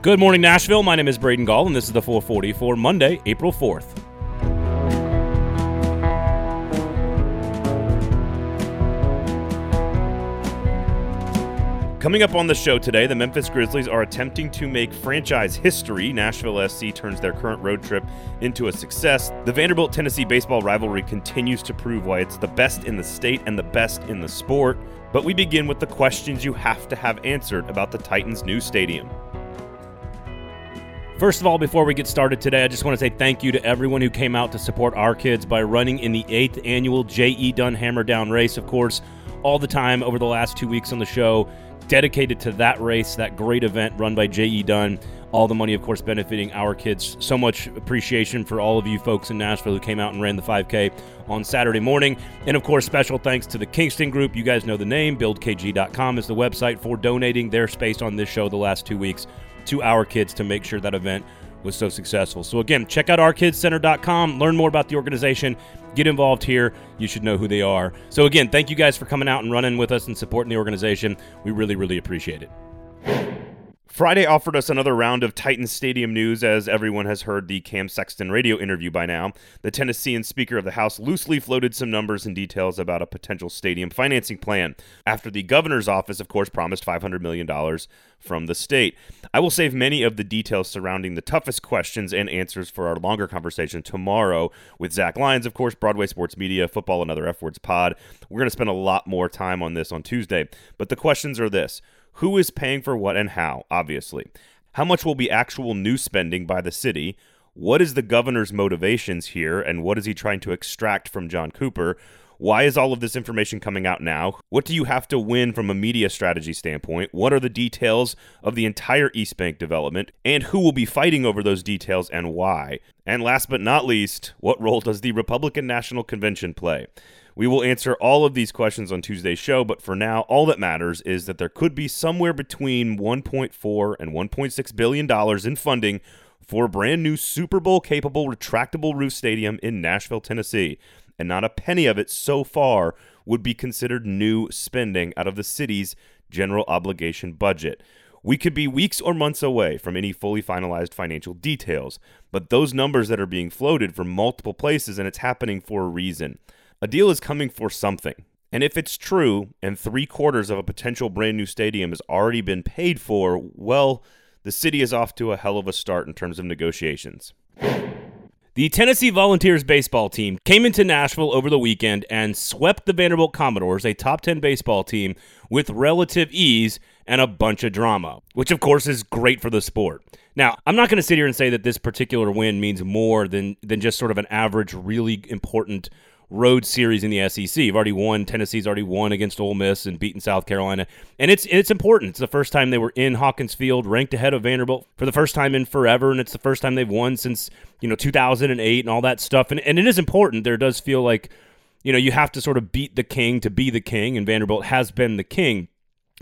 Good morning, Nashville. My name is Braden Gall, and this is the 440 for Monday, April 4th. Coming up on the show today, the Memphis Grizzlies are attempting to make franchise history. Nashville SC turns their current road trip into a success. The Vanderbilt Tennessee baseball rivalry continues to prove why it's the best in the state and the best in the sport. But we begin with the questions you have to have answered about the Titans' new stadium. First of all, before we get started today, I just want to say thank you to everyone who came out to support our kids by running in the eighth annual J.E. Dunn Hammer Down race. Of course, all the time over the last two weeks on the show, dedicated to that race, that great event run by J.E. Dunn. All the money, of course, benefiting our kids. So much appreciation for all of you folks in Nashville who came out and ran the 5K on Saturday morning. And of course, special thanks to the Kingston Group. You guys know the name. BuildKG.com is the website for donating their space on this show the last two weeks to our kids to make sure that event was so successful. So again, check out ourkidscenter.com, learn more about the organization, get involved here. You should know who they are. So again, thank you guys for coming out and running with us and supporting the organization. We really, really appreciate it. Friday offered us another round of Titans Stadium news, as everyone has heard the Cam Sexton radio interview by now. The Tennessean Speaker of the House loosely floated some numbers and details about a potential stadium financing plan, after the governor's office, of course, promised $500 million from the state. I will save many of the details surrounding the toughest questions and answers for our longer conversation tomorrow with Zach Lyons, of course, Broadway Sports Media, Football and Other F Words Pod. We're going to spend a lot more time on this on Tuesday, but the questions are this. Who is paying for what and how, obviously? How much will be actual new spending by the city? What is the governor's motivations here, and what is he trying to extract from John Cooper? Why is all of this information coming out now? What do you have to win from a media strategy standpoint? What are the details of the entire East Bank development? And who will be fighting over those details and why? And last but not least, what role does the Republican National Convention play? We will answer all of these questions on Tuesday's show, but for now, all that matters is that there could be somewhere between 1.4 and 1.6 billion dollars in funding for a brand new Super Bowl capable retractable roof stadium in Nashville, Tennessee. And not a penny of it so far would be considered new spending out of the city's general obligation budget. We could be weeks or months away from any fully finalized financial details, but those numbers that are being floated from multiple places, and it's happening for a reason. A deal is coming for something. And if it's true, and three quarters of a potential brand new stadium has already been paid for, well, the city is off to a hell of a start in terms of negotiations. The Tennessee Volunteers baseball team came into Nashville over the weekend and swept the Vanderbilt Commodores, a top 10 baseball team, with relative ease and a bunch of drama, which of course is great for the sport. Now, I'm not going to sit here and say that this particular win means more than than just sort of an average really important road series in the SEC. You've already won. Tennessee's already won against Ole Miss and beaten South Carolina, and it's it's important. It's the first time they were in Hawkins Field, ranked ahead of Vanderbilt for the first time in forever, and it's the first time they've won since you know 2008 and all that stuff. And and it is important. There does feel like you know you have to sort of beat the king to be the king, and Vanderbilt has been the king.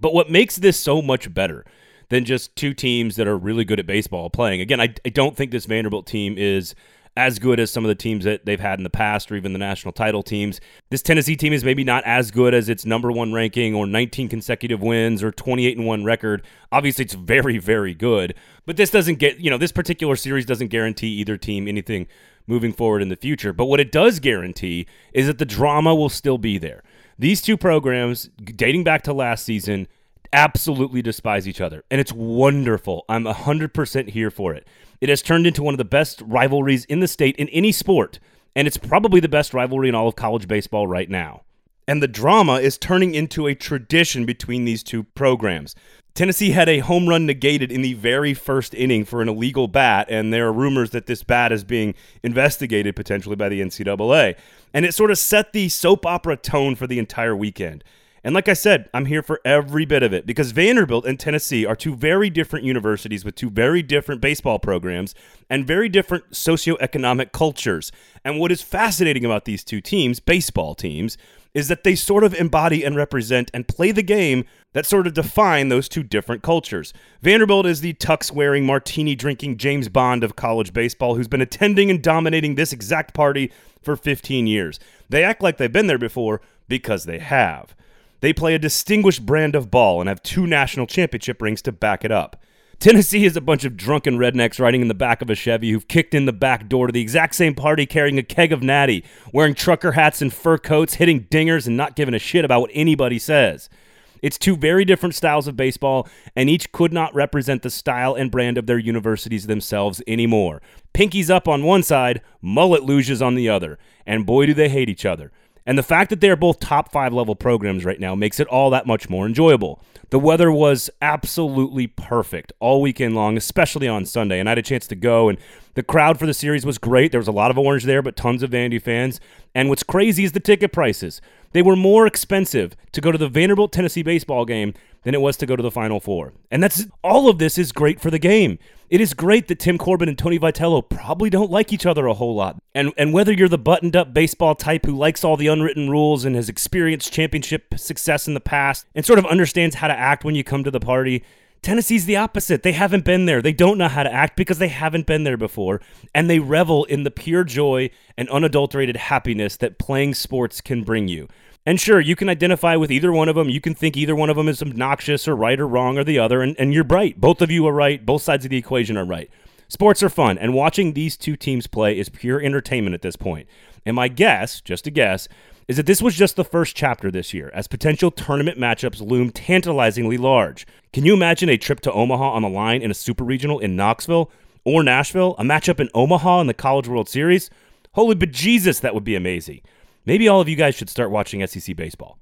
But what makes this so much better? Than just two teams that are really good at baseball playing. Again, I, I don't think this Vanderbilt team is as good as some of the teams that they've had in the past or even the national title teams. This Tennessee team is maybe not as good as its number 1 ranking or 19 consecutive wins or 28 and 1 record. Obviously it's very very good, but this doesn't get, you know, this particular series doesn't guarantee either team anything moving forward in the future. But what it does guarantee is that the drama will still be there. These two programs dating back to last season absolutely despise each other, and it's wonderful. I'm 100% here for it. It has turned into one of the best rivalries in the state in any sport, and it's probably the best rivalry in all of college baseball right now. And the drama is turning into a tradition between these two programs. Tennessee had a home run negated in the very first inning for an illegal bat, and there are rumors that this bat is being investigated potentially by the NCAA. And it sort of set the soap opera tone for the entire weekend. And like I said, I'm here for every bit of it because Vanderbilt and Tennessee are two very different universities with two very different baseball programs and very different socioeconomic cultures. And what is fascinating about these two teams, baseball teams, is that they sort of embody and represent and play the game that sort of define those two different cultures. Vanderbilt is the tux wearing, martini drinking James Bond of college baseball who's been attending and dominating this exact party for 15 years. They act like they've been there before because they have. They play a distinguished brand of ball and have two national championship rings to back it up. Tennessee is a bunch of drunken rednecks riding in the back of a Chevy who've kicked in the back door to the exact same party carrying a keg of natty, wearing trucker hats and fur coats, hitting dingers, and not giving a shit about what anybody says. It's two very different styles of baseball, and each could not represent the style and brand of their universities themselves anymore. Pinkies up on one side, mullet luges on the other, and boy, do they hate each other. And the fact that they are both top five level programs right now makes it all that much more enjoyable. The weather was absolutely perfect all weekend long, especially on Sunday. And I had a chance to go, and the crowd for the series was great. There was a lot of Orange there, but tons of Vandy fans. And what's crazy is the ticket prices. They were more expensive to go to the Vanderbilt Tennessee baseball game than it was to go to the Final Four. And that's all of this is great for the game. It is great that Tim Corbin and Tony Vitello probably don't like each other a whole lot. And and whether you're the buttoned up baseball type who likes all the unwritten rules and has experienced championship success in the past and sort of understands how to act when you come to the party, Tennessee's the opposite. They haven't been there. They don't know how to act because they haven't been there before. And they revel in the pure joy and unadulterated happiness that playing sports can bring you. And sure, you can identify with either one of them. You can think either one of them is obnoxious or right or wrong or the other, and, and you're right. Both of you are right. Both sides of the equation are right. Sports are fun, and watching these two teams play is pure entertainment at this point. And my guess, just a guess, is that this was just the first chapter this year, as potential tournament matchups loom tantalizingly large. Can you imagine a trip to Omaha on the line in a super regional in Knoxville or Nashville? A matchup in Omaha in the College World Series? Holy bejesus, that would be amazing. Maybe all of you guys should start watching SEC baseball.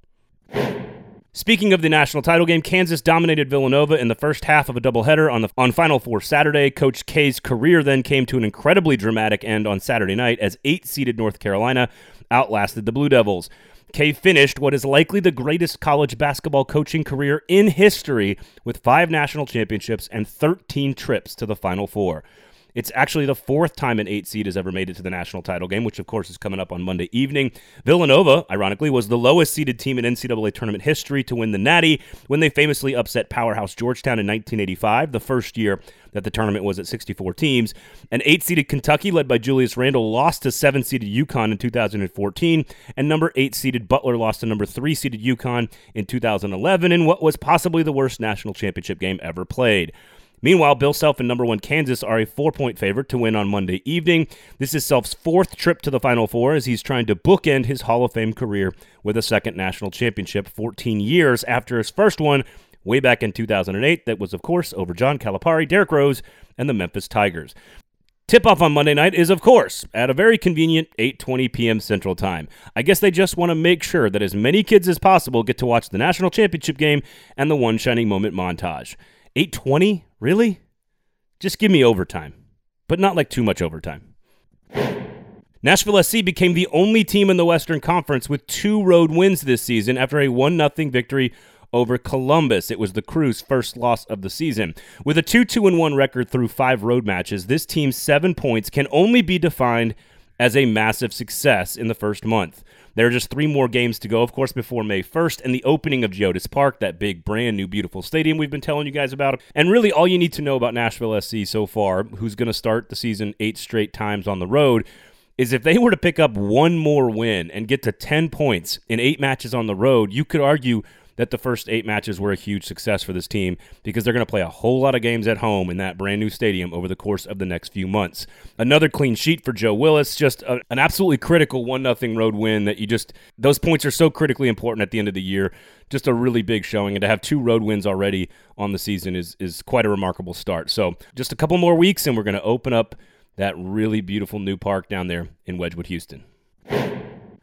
Speaking of the national title game, Kansas dominated Villanova in the first half of a doubleheader on the on Final Four Saturday. Coach K's career then came to an incredibly dramatic end on Saturday night as eight-seeded North Carolina outlasted the Blue Devils. K finished what is likely the greatest college basketball coaching career in history with five national championships and 13 trips to the Final Four. It's actually the fourth time an eight seed has ever made it to the national title game, which of course is coming up on Monday evening. Villanova, ironically, was the lowest seeded team in NCAA tournament history to win the Natty when they famously upset powerhouse Georgetown in 1985, the first year that the tournament was at 64 teams. An eight seeded Kentucky, led by Julius Randle, lost to seven seeded UConn in 2014, and number eight seeded Butler lost to number three seeded UConn in 2011 in what was possibly the worst national championship game ever played. Meanwhile, Bill Self and number one Kansas are a four point favorite to win on Monday evening. This is Self's fourth trip to the Final Four as he's trying to bookend his Hall of Fame career with a second national championship 14 years after his first one way back in 2008. That was, of course, over John Calipari, Derrick Rose, and the Memphis Tigers. Tip off on Monday night is, of course, at a very convenient 8:20 p.m. Central Time. I guess they just want to make sure that as many kids as possible get to watch the national championship game and the one shining moment montage. 820? Really? Just give me overtime, but not like too much overtime. Nashville SC became the only team in the Western Conference with two road wins this season after a 1 0 victory over Columbus. It was the Crew's first loss of the season. With a 2 2 1 record through five road matches, this team's seven points can only be defined as a massive success in the first month. There are just three more games to go, of course, before May 1st and the opening of Geodis Park, that big, brand new, beautiful stadium we've been telling you guys about. And really, all you need to know about Nashville SC so far, who's going to start the season eight straight times on the road, is if they were to pick up one more win and get to 10 points in eight matches on the road, you could argue that the first eight matches were a huge success for this team because they're going to play a whole lot of games at home in that brand new stadium over the course of the next few months. Another clean sheet for Joe Willis, just a, an absolutely critical 1 0 road win that you just, those points are so critically important at the end of the year. Just a really big showing, and to have two road wins already on the season is, is quite a remarkable start. So, just a couple more weeks, and we're going to open up that really beautiful new park down there in Wedgewood-Houston.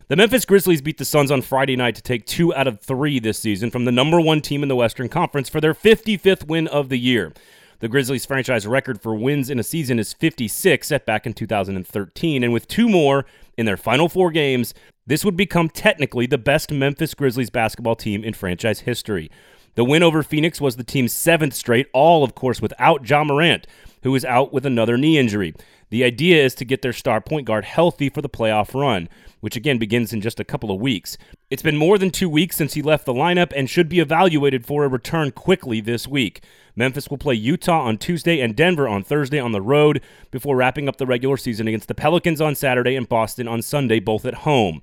The Memphis Grizzlies beat the Suns on Friday night to take two out of three this season from the number one team in the Western Conference for their 55th win of the year. The Grizzlies' franchise record for wins in a season is 56, set back in 2013, and with two more in their final four games, this would become technically the best Memphis Grizzlies basketball team in franchise history. The win over Phoenix was the team's seventh straight, all, of course, without Ja Morant, who is out with another knee injury. The idea is to get their star point guard healthy for the playoff run which again begins in just a couple of weeks. It's been more than two weeks since he left the lineup and should be evaluated for a return quickly this week. Memphis will play Utah on Tuesday and Denver on Thursday on the road before wrapping up the regular season against the Pelicans on Saturday and Boston on Sunday, both at home.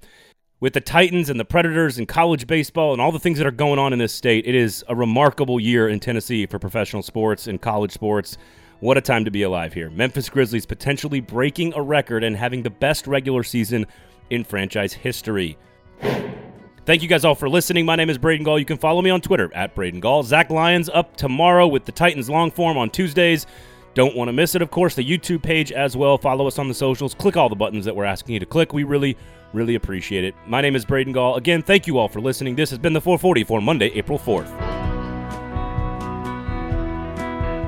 with the Titans and the Predators and college baseball and all the things that are going on in this state, it is a remarkable year in Tennessee for professional sports and college sports. What a time to be alive here. Memphis Grizzlies potentially breaking a record and having the best regular season in franchise history. Thank you guys all for listening. My name is Braden Gall. You can follow me on Twitter at Braden Gall. Zach Lyons up tomorrow with the Titans long form on Tuesdays. Don't want to miss it, of course, the YouTube page as well. Follow us on the socials. Click all the buttons that we're asking you to click. We really, really appreciate it. My name is Braden Gall. Again, thank you all for listening. This has been the 440 for Monday, April 4th.